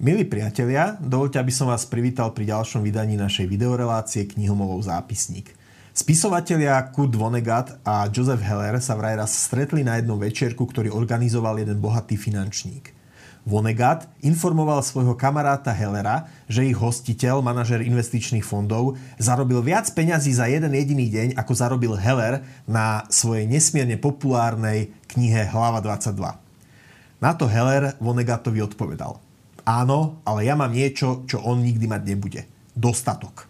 Milí priatelia, dovolte, aby som vás privítal pri ďalšom vydaní našej videorelácie Knihomolov zápisník. Spisovatelia Kurt Vonnegut a Joseph Heller sa vraj raz stretli na jednom večierku, ktorý organizoval jeden bohatý finančník. Vonnegut informoval svojho kamaráta Hellera, že ich hostiteľ, manažer investičných fondov, zarobil viac peňazí za jeden jediný deň, ako zarobil Heller na svojej nesmierne populárnej knihe Hlava 22. Na to Heller Vonnegutovi odpovedal – Áno, ale ja mám niečo, čo on nikdy mať nebude. Dostatok.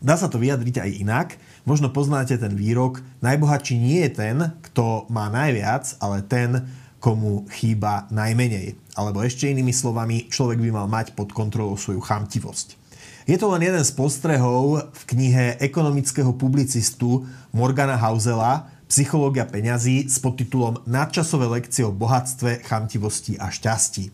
Dá sa to vyjadriť aj inak. Možno poznáte ten výrok, najbohatší nie je ten, kto má najviac, ale ten, komu chýba najmenej. Alebo ešte inými slovami, človek by mal mať pod kontrolou svoju chamtivosť. Je to len jeden z postrehov v knihe ekonomického publicistu Morgana Hausela Psychológia peňazí s podtitulom Nadčasové lekcie o bohatstve, chamtivosti a šťastí.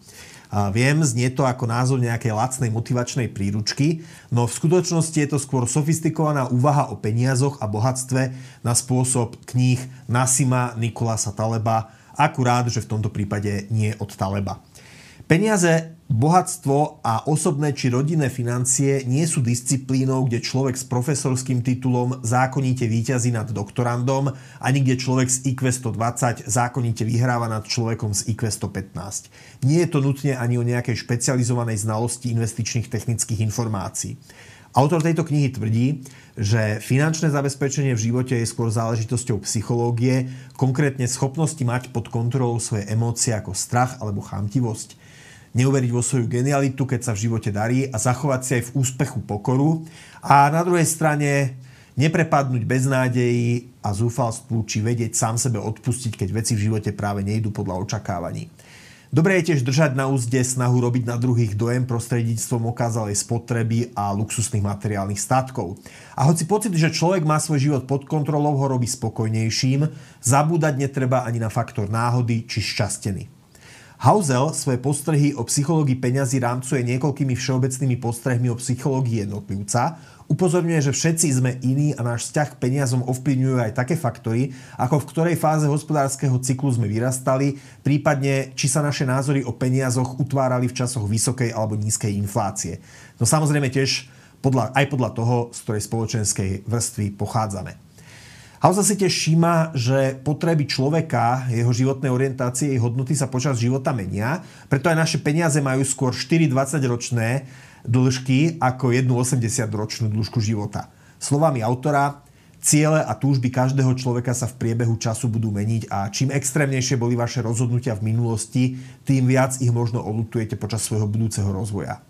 Viem, znie to ako názov nejakej lacnej motivačnej príručky, no v skutočnosti je to skôr sofistikovaná úvaha o peniazoch a bohatstve na spôsob kníh Nasima Nikolasa Taleba, akurát, že v tomto prípade nie od Taleba. Peniaze Bohatstvo a osobné či rodinné financie nie sú disciplínou, kde človek s profesorským titulom zákonite výťazí nad doktorandom, ani kde človek z IQ 120 zákonite vyhráva nad človekom z IQ 115. Nie je to nutne ani o nejakej špecializovanej znalosti investičných technických informácií. Autor tejto knihy tvrdí, že finančné zabezpečenie v živote je skôr záležitosťou psychológie, konkrétne schopnosti mať pod kontrolou svoje emócie ako strach alebo chamtivosť neuveriť vo svoju genialitu, keď sa v živote darí a zachovať si aj v úspechu pokoru. A na druhej strane neprepadnúť bez nádejí a zúfalstvu, či vedieť sám sebe odpustiť, keď veci v živote práve nejdu podľa očakávaní. Dobré je tiež držať na úzde snahu robiť na druhých dojem prostredníctvom okázalej spotreby a luxusných materiálnych statkov. A hoci pocit, že človek má svoj život pod kontrolou, ho robí spokojnejším, zabúdať netreba ani na faktor náhody či šťasteny. Hausel svoje postrehy o psychológii peňazí rámcuje niekoľkými všeobecnými postrehmi o psychológii jednotlivca, upozorňuje, že všetci sme iní a náš vzťah k peniazom ovplyvňujú aj také faktory, ako v ktorej fáze hospodárskeho cyklu sme vyrastali, prípadne či sa naše názory o peniazoch utvárali v časoch vysokej alebo nízkej inflácie. No samozrejme tiež podľa, aj podľa toho, z ktorej spoločenskej vrstvy pochádzame. Hausa si tiež všíma, že potreby človeka, jeho životné orientácie, jej hodnoty sa počas života menia, preto aj naše peniaze majú skôr 4 20-ročné dĺžky ako jednu 80-ročnú dĺžku života. Slovami autora, ciele a túžby každého človeka sa v priebehu času budú meniť a čím extrémnejšie boli vaše rozhodnutia v minulosti, tým viac ich možno olutujete počas svojho budúceho rozvoja.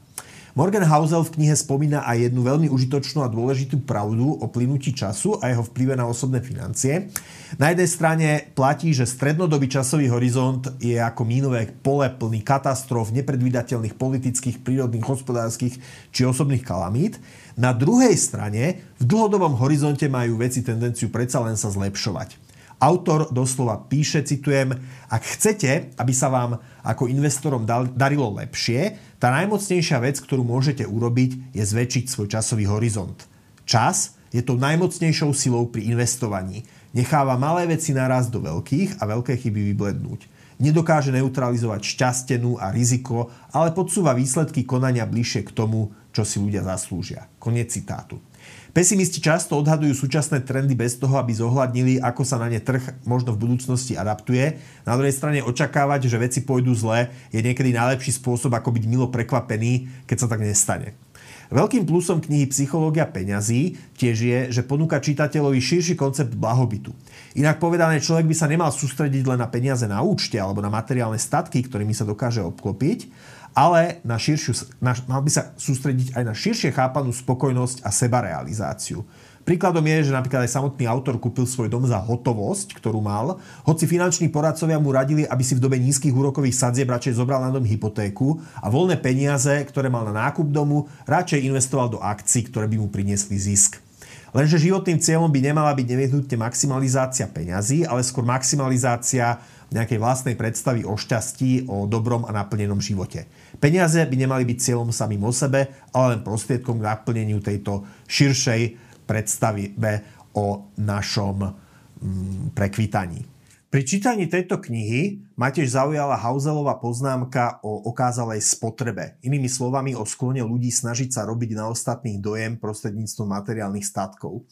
Morgan Housel v knihe spomína aj jednu veľmi užitočnú a dôležitú pravdu o plynutí času a jeho vplyve na osobné financie. Na jednej strane platí, že strednodobý časový horizont je ako mínové pole plný katastrof, nepredvídateľných politických, prírodných, hospodárskych či osobných kalamít. Na druhej strane v dlhodobom horizonte majú veci tendenciu predsa len sa zlepšovať. Autor doslova píše, citujem, ak chcete, aby sa vám ako investorom darilo lepšie, tá najmocnejšia vec, ktorú môžete urobiť, je zväčšiť svoj časový horizont. Čas je tou najmocnejšou silou pri investovaní. Necháva malé veci naraz do veľkých a veľké chyby vyblednúť. Nedokáže neutralizovať šťastenú a riziko, ale podsúva výsledky konania bližšie k tomu, čo si ľudia zaslúžia. Koniec citátu. Pesimisti často odhadujú súčasné trendy bez toho, aby zohľadnili, ako sa na ne trh možno v budúcnosti adaptuje. Na druhej strane očakávať, že veci pôjdu zle, je niekedy najlepší spôsob, ako byť milo prekvapený, keď sa tak nestane. Veľkým plusom knihy Psychológia peňazí tiež je, že ponúka čitateľovi širší koncept blahobytu. Inak povedané, človek by sa nemal sústrediť len na peniaze na účte alebo na materiálne statky, ktorými sa dokáže obklopiť, ale na širšiu, na, mal by sa sústrediť aj na širšie chápanú spokojnosť a sebarealizáciu. Príkladom je, že napríklad aj samotný autor kúpil svoj dom za hotovosť, ktorú mal, hoci finanční poradcovia mu radili, aby si v dobe nízkych úrokových sadzieb radšej zobral na dom hypotéku a voľné peniaze, ktoré mal na nákup domu, radšej investoval do akcií, ktoré by mu priniesli zisk. Lenže životným cieľom by nemala byť nevyhnutne maximalizácia peňazí, ale skôr maximalizácia nejakej vlastnej predstavy o šťastí, o dobrom a naplnenom živote. Peniaze by nemali byť cieľom samým o sebe, ale len prostriedkom k naplneniu tejto širšej predstavy o našom mm, prekvitaní. Pri čítaní tejto knihy ma tiež zaujala Hauselová poznámka o okázalej spotrebe. Inými slovami o sklone ľudí snažiť sa robiť na ostatných dojem prostredníctvom materiálnych statkov.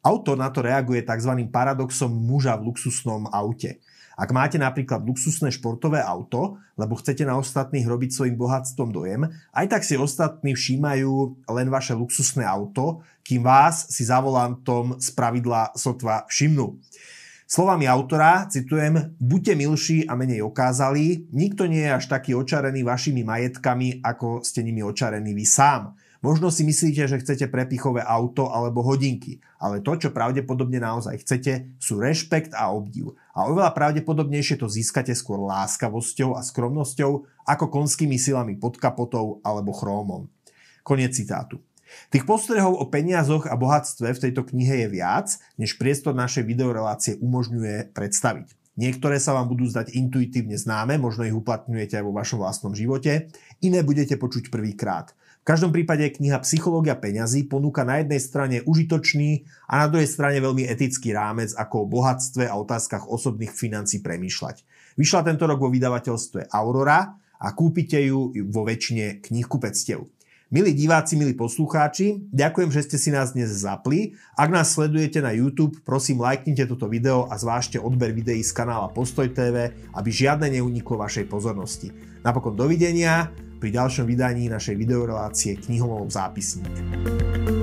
Autor na to reaguje tzv. paradoxom muža v luxusnom aute. Ak máte napríklad luxusné športové auto, lebo chcete na ostatných robiť svojim bohatstvom dojem, aj tak si ostatní všímajú len vaše luxusné auto, kým vás si za volantom z pravidla sotva všimnú. Slovami autora, citujem, buďte milší a menej okázalí, nikto nie je až taký očarený vašimi majetkami, ako ste nimi očarení vy sám. Možno si myslíte, že chcete prepichové auto alebo hodinky, ale to, čo pravdepodobne naozaj chcete, sú rešpekt a obdiv. A oveľa pravdepodobnejšie to získate skôr láskavosťou a skromnosťou ako konskými silami pod kapotou alebo chrómom. Koniec citátu. Tých postrehov o peniazoch a bohatstve v tejto knihe je viac, než priestor našej videorelácie umožňuje predstaviť. Niektoré sa vám budú zdať intuitívne známe, možno ich uplatňujete aj vo vašom vlastnom živote, iné budete počuť prvýkrát. V každom prípade kniha Psychológia peňazí ponúka na jednej strane užitočný a na druhej strane veľmi etický rámec, ako o bohatstve a otázkach osobných financí premýšľať. Vyšla tento rok vo vydavateľstve Aurora a kúpite ju vo väčšine knihkupectiev. Milí diváci, milí poslucháči, ďakujem, že ste si nás dnes zapli. Ak nás sledujete na YouTube, prosím lajknite toto video a zvážte odber videí z kanála Postoj TV, aby žiadne neuniklo vašej pozornosti. Napokon dovidenia pri ďalšom vydaní našej videorelácie Knihomolov zápisník.